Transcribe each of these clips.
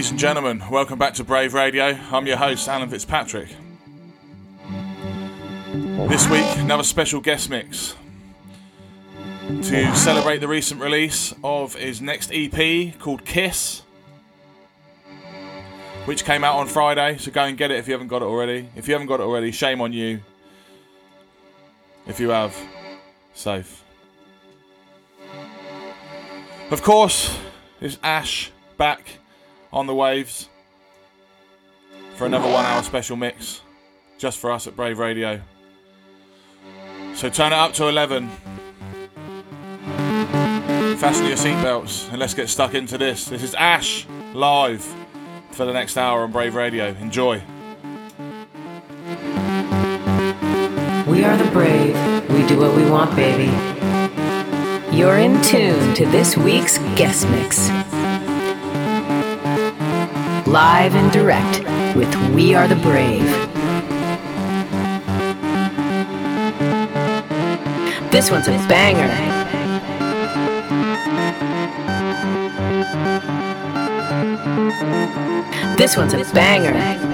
Ladies and gentlemen, welcome back to Brave Radio. I'm your host, Alan Fitzpatrick. This week, another special guest mix to celebrate the recent release of his next EP called Kiss, which came out on Friday. So go and get it if you haven't got it already. If you haven't got it already, shame on you. If you have, safe. Of course, is Ash back on the waves for another one hour special mix just for us at Brave Radio. So turn it up to 11. Fasten your seatbelts and let's get stuck into this. This is Ash live for the next hour on Brave Radio. Enjoy. We are the brave. We do what we want, baby. You're in tune to this week's guest mix. Live and direct with We Are the Brave. This one's a banger. This one's a banger.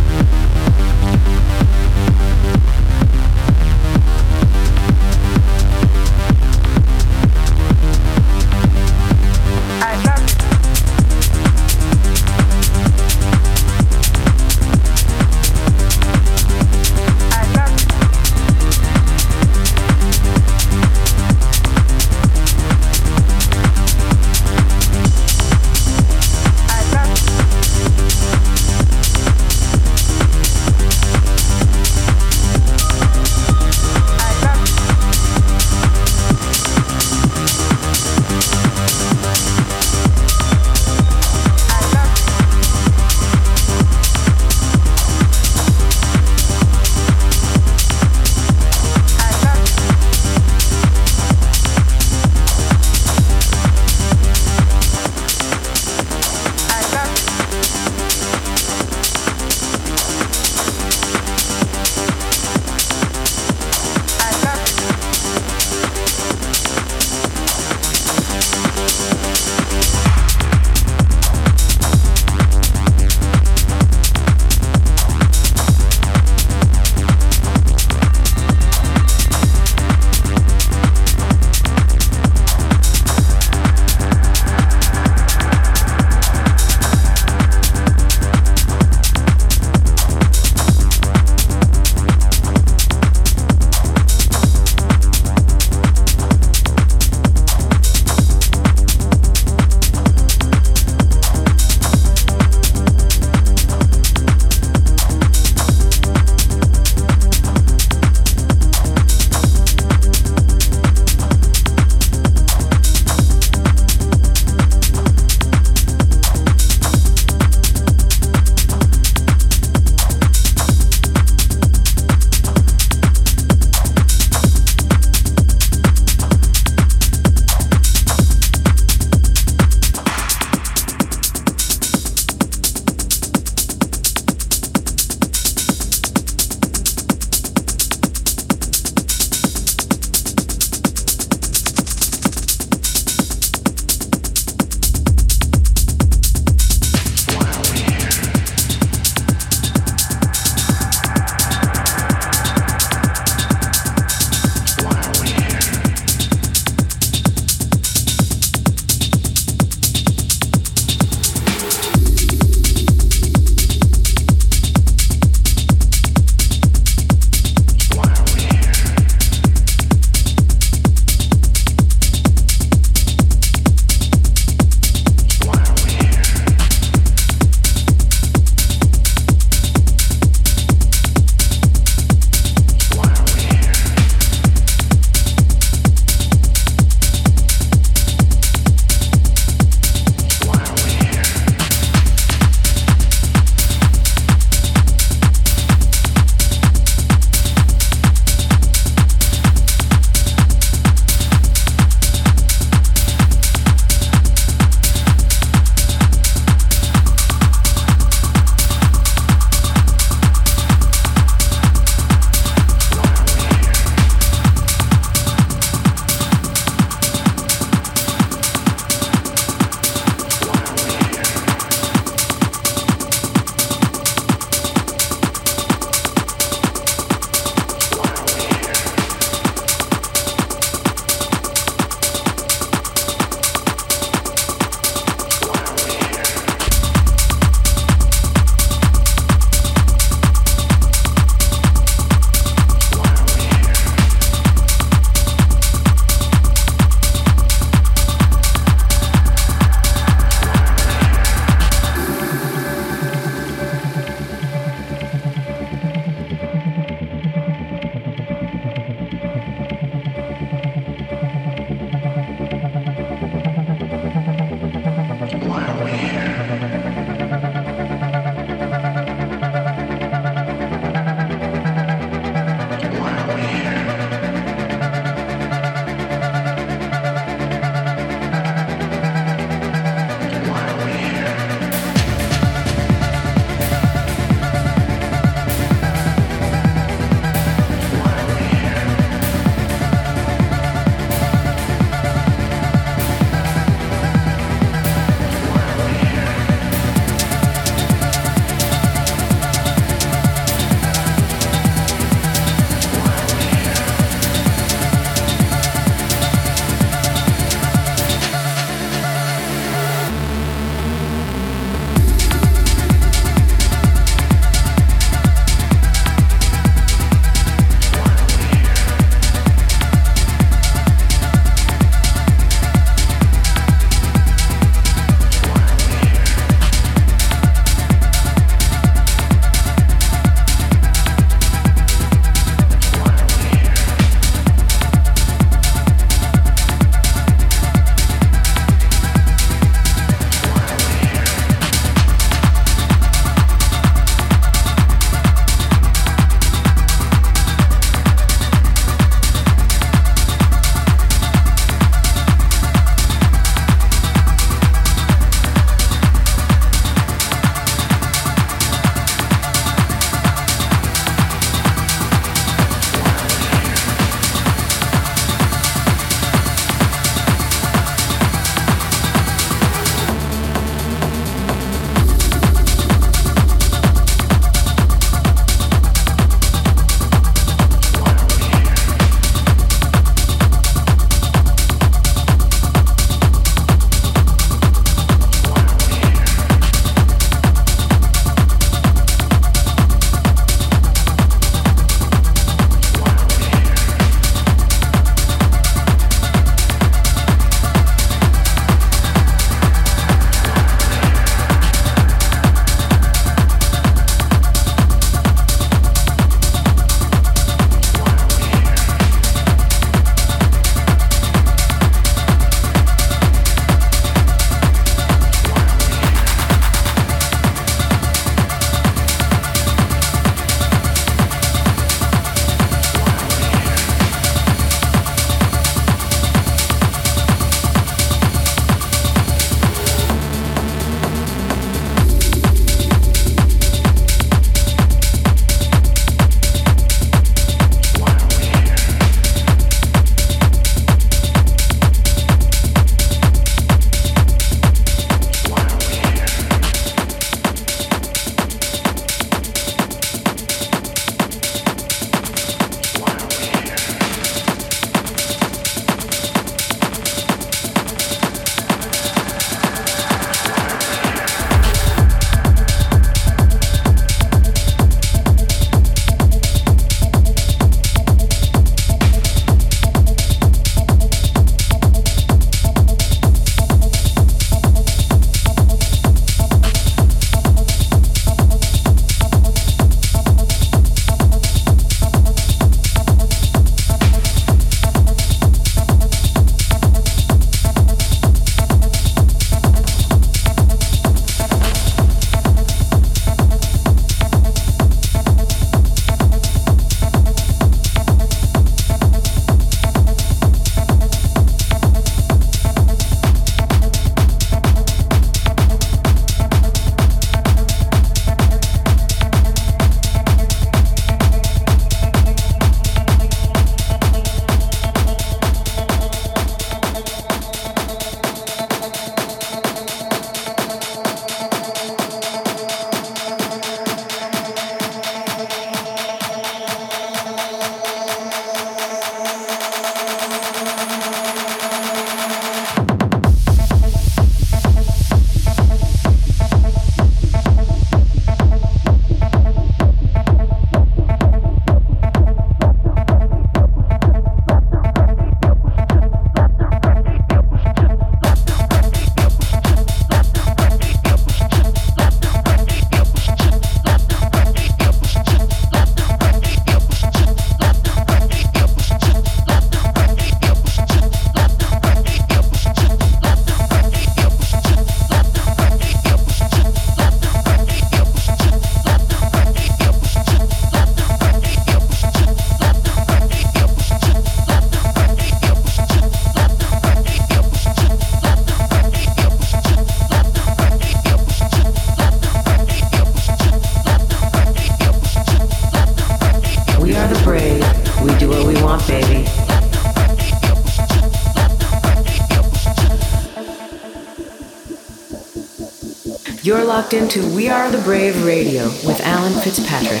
Into We Are the Brave Radio with Alan Fitzpatrick.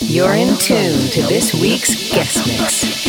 You're in tune to this week's guest mix.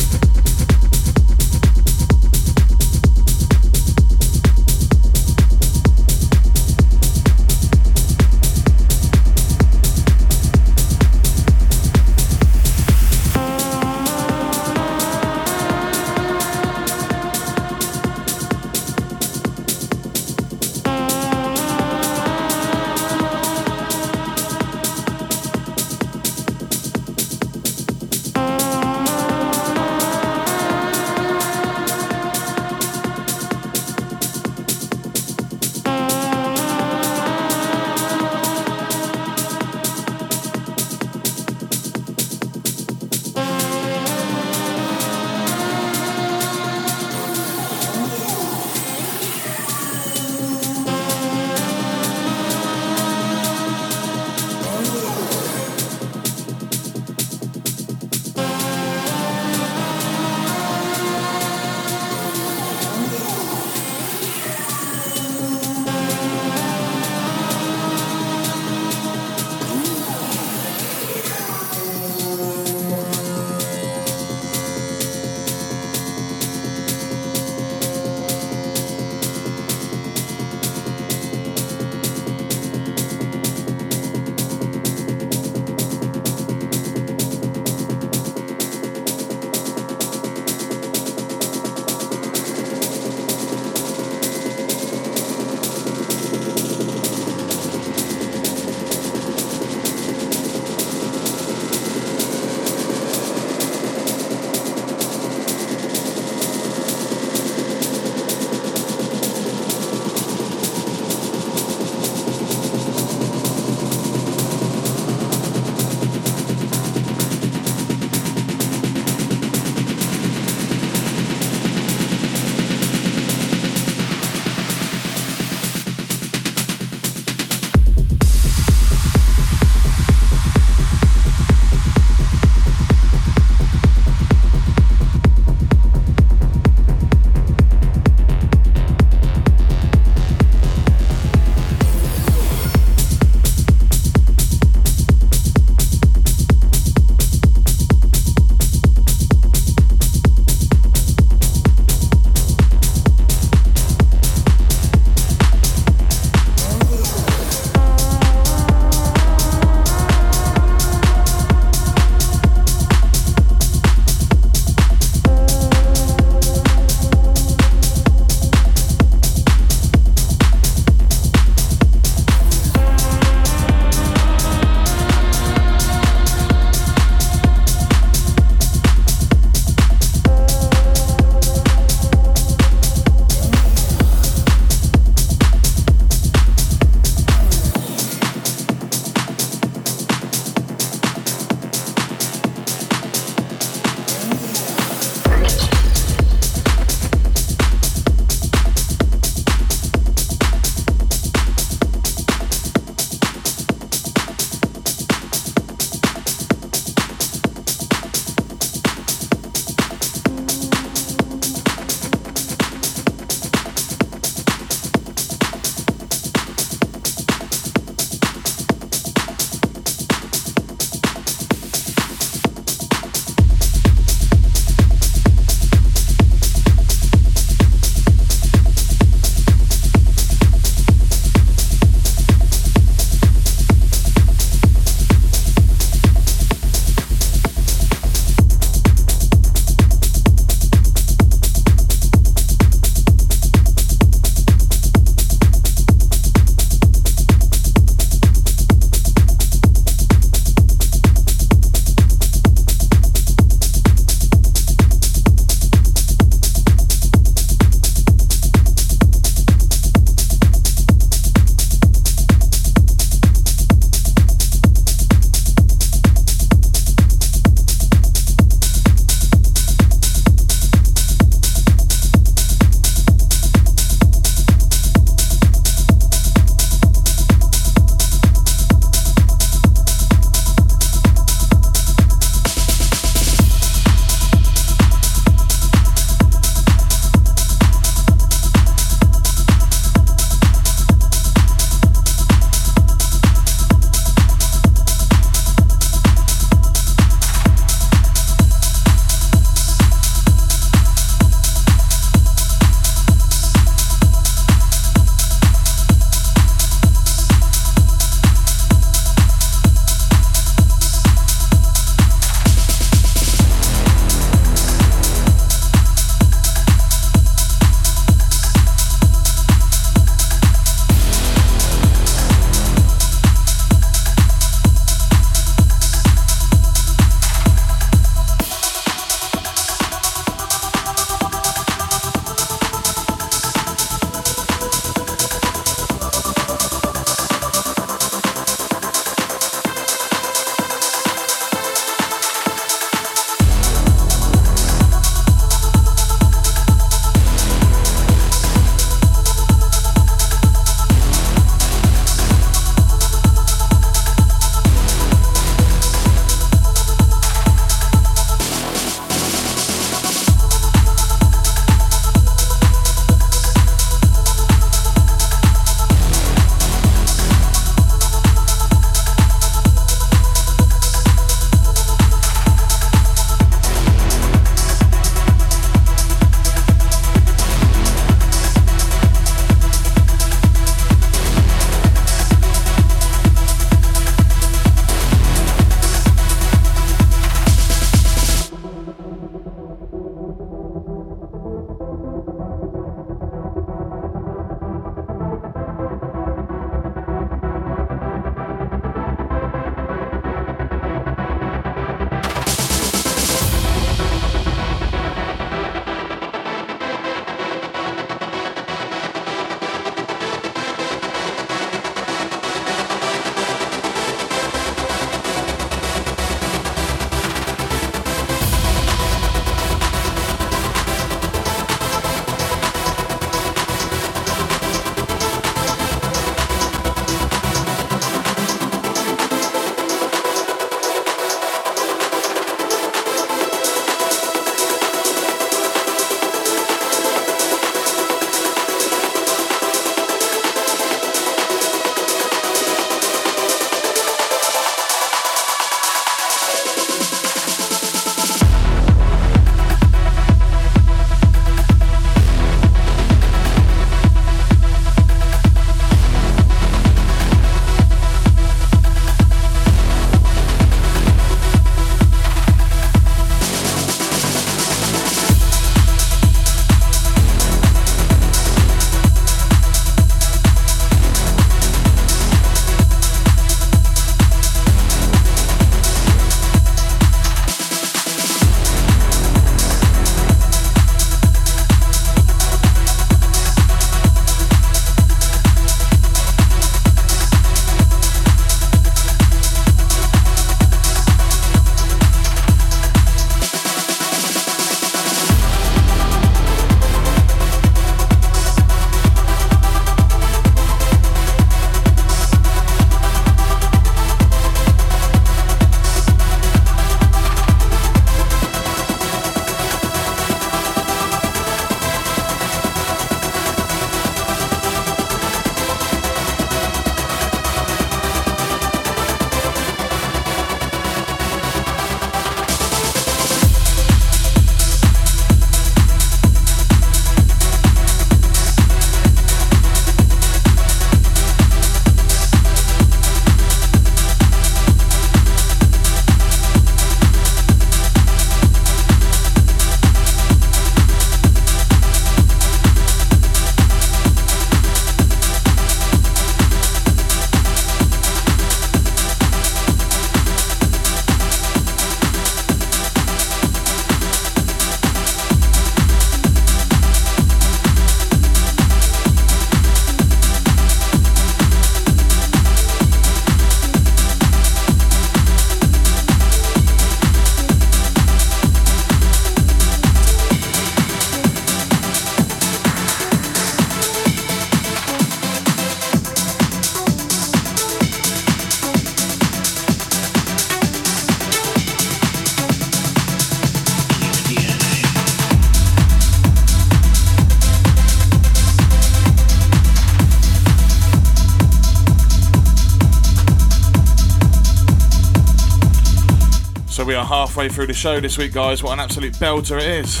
We are halfway through the show this week, guys. What an absolute belter it is.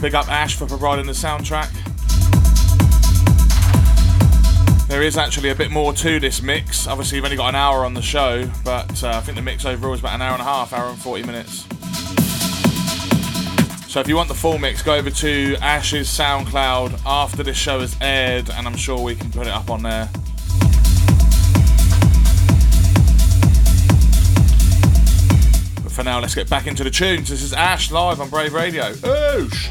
Big up Ash for providing the soundtrack. There is actually a bit more to this mix. Obviously, you've only got an hour on the show, but uh, I think the mix overall is about an hour and a half, hour and 40 minutes. So if you want the full mix, go over to Ash's SoundCloud after this show has aired, and I'm sure we can put it up on there. For now, let's get back into the tunes. This is Ash live on Brave Radio. Oosh!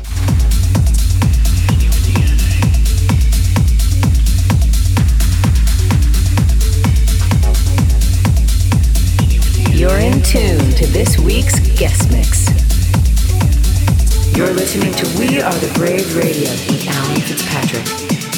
You're in tune to this week's guest mix. You're listening to We Are the Brave Radio with Alan Fitzpatrick.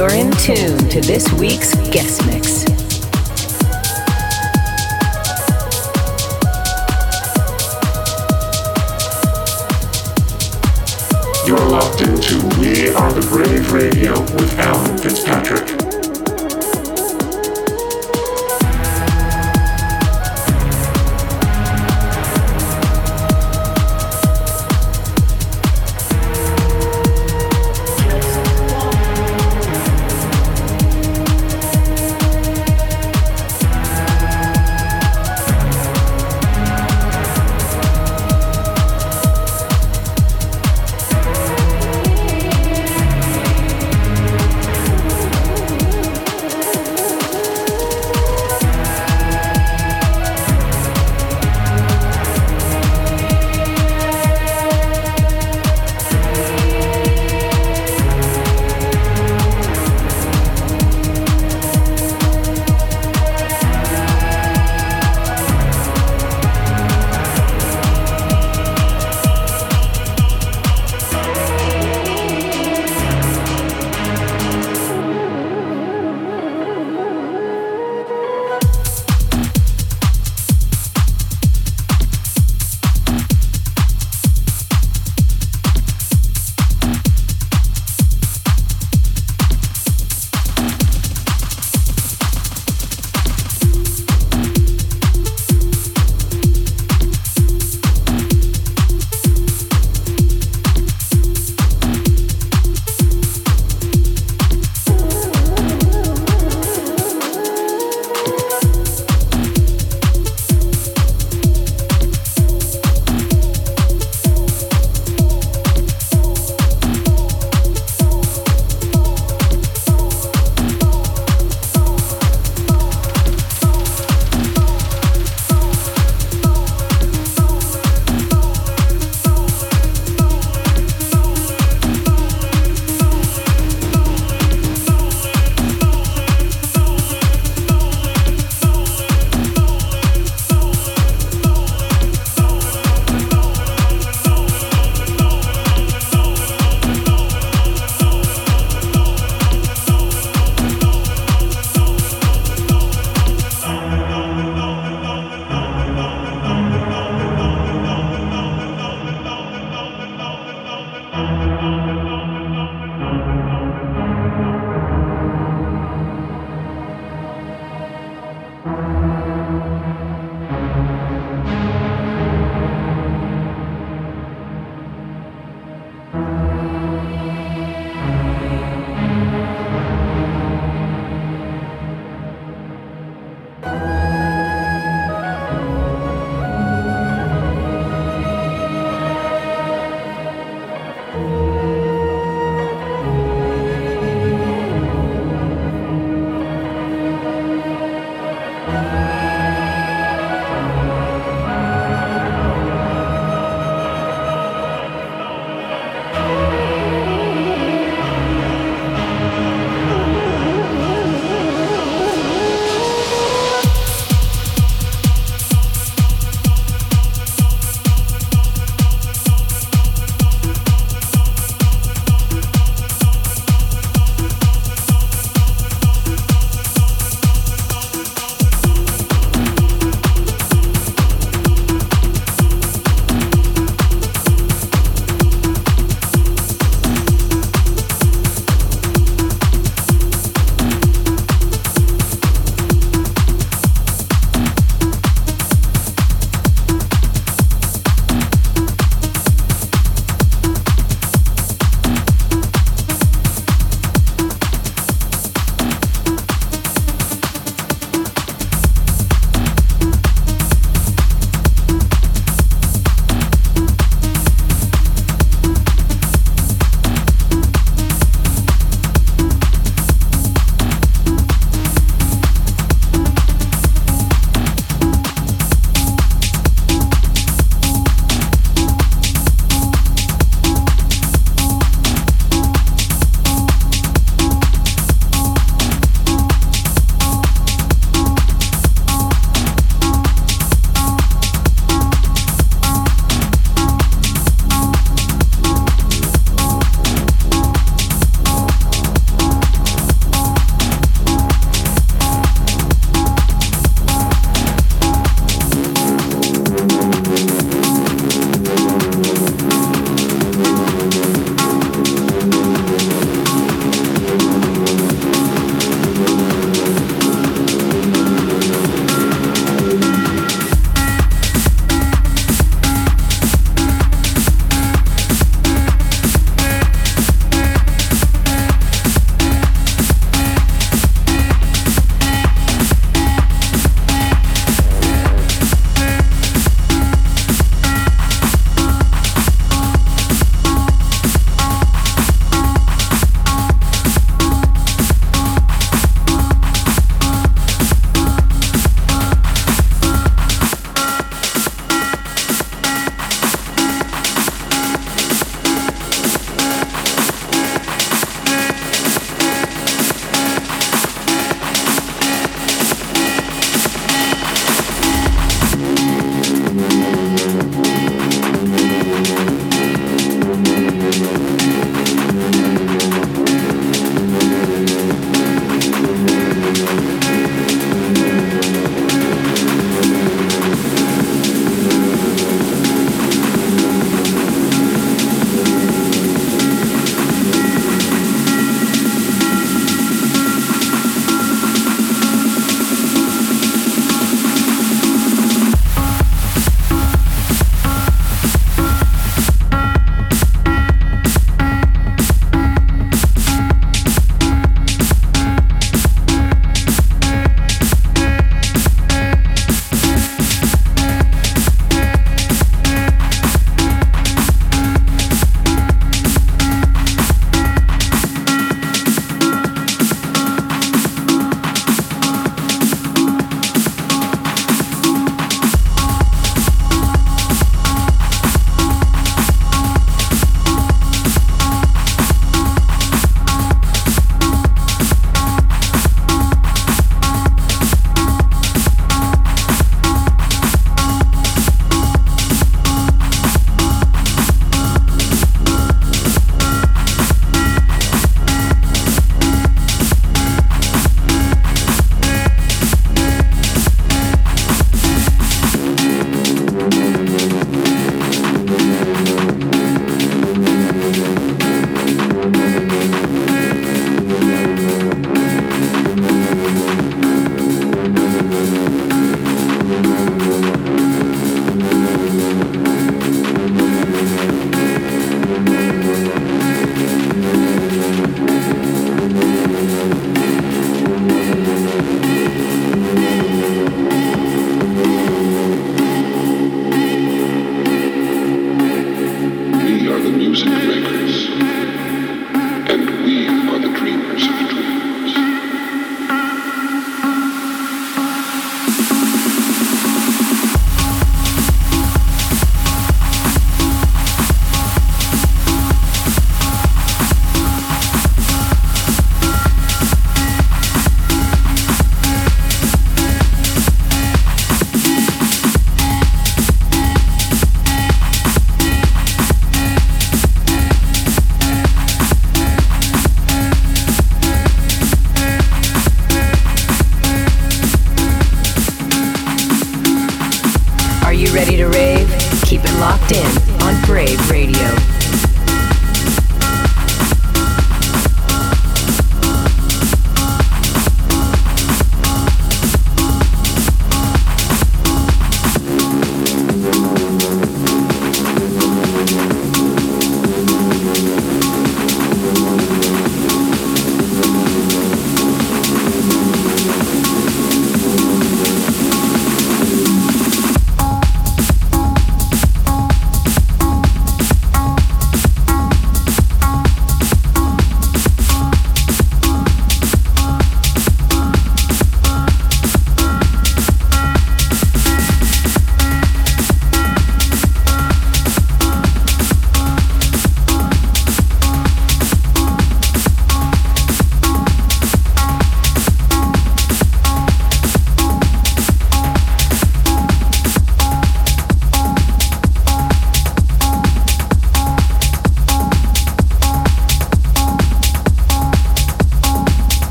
You're in tune to this week's guest mix. You're locked into We Are the Brave Radio with Alan Fitzpatrick.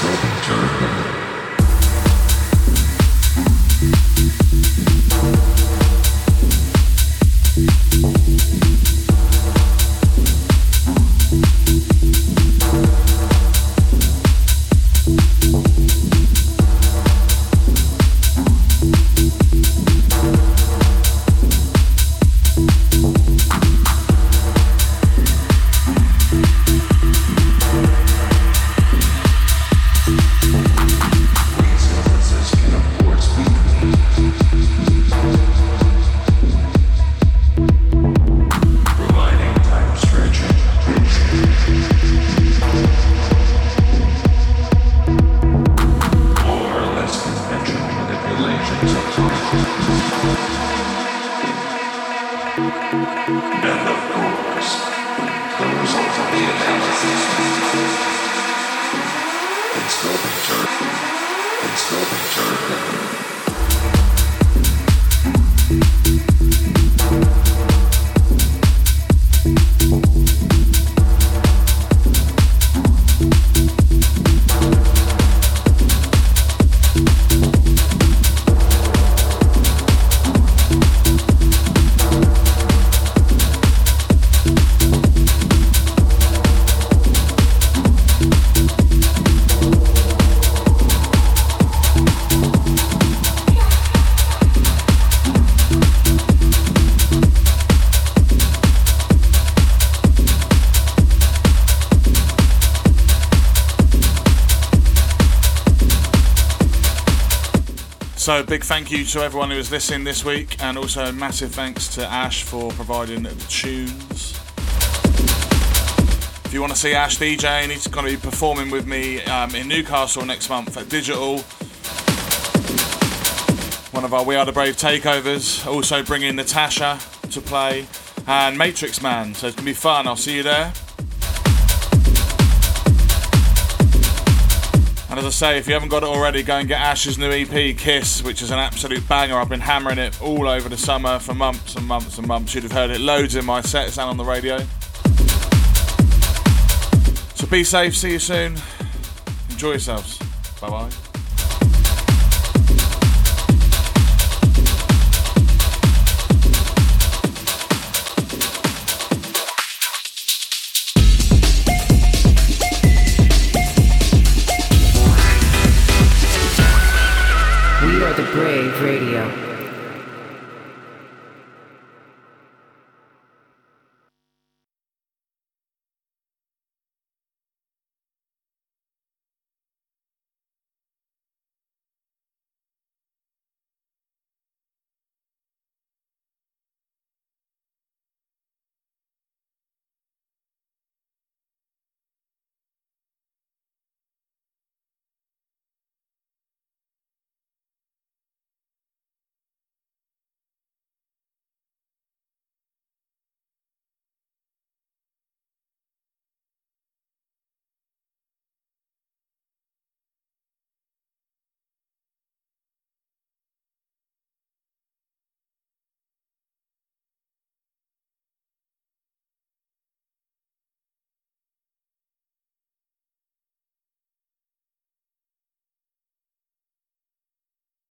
Turner. So, big thank you to everyone who was listening this week, and also massive thanks to Ash for providing the tunes. If you want to see Ash DJ, he's going to be performing with me um, in Newcastle next month at Digital. One of our We Are the Brave takeovers. Also bringing Natasha to play and Matrixxman. So it's going to be fun. I'll see you there. And as I say, if you haven't got it already, go and get Ash's new EP, Kiss, which is an absolute banger. I've been hammering it all over the summer for months and months and months. You'd have heard it loads in my sets and on the radio. So be safe, see you soon. Enjoy yourselves. Bye bye.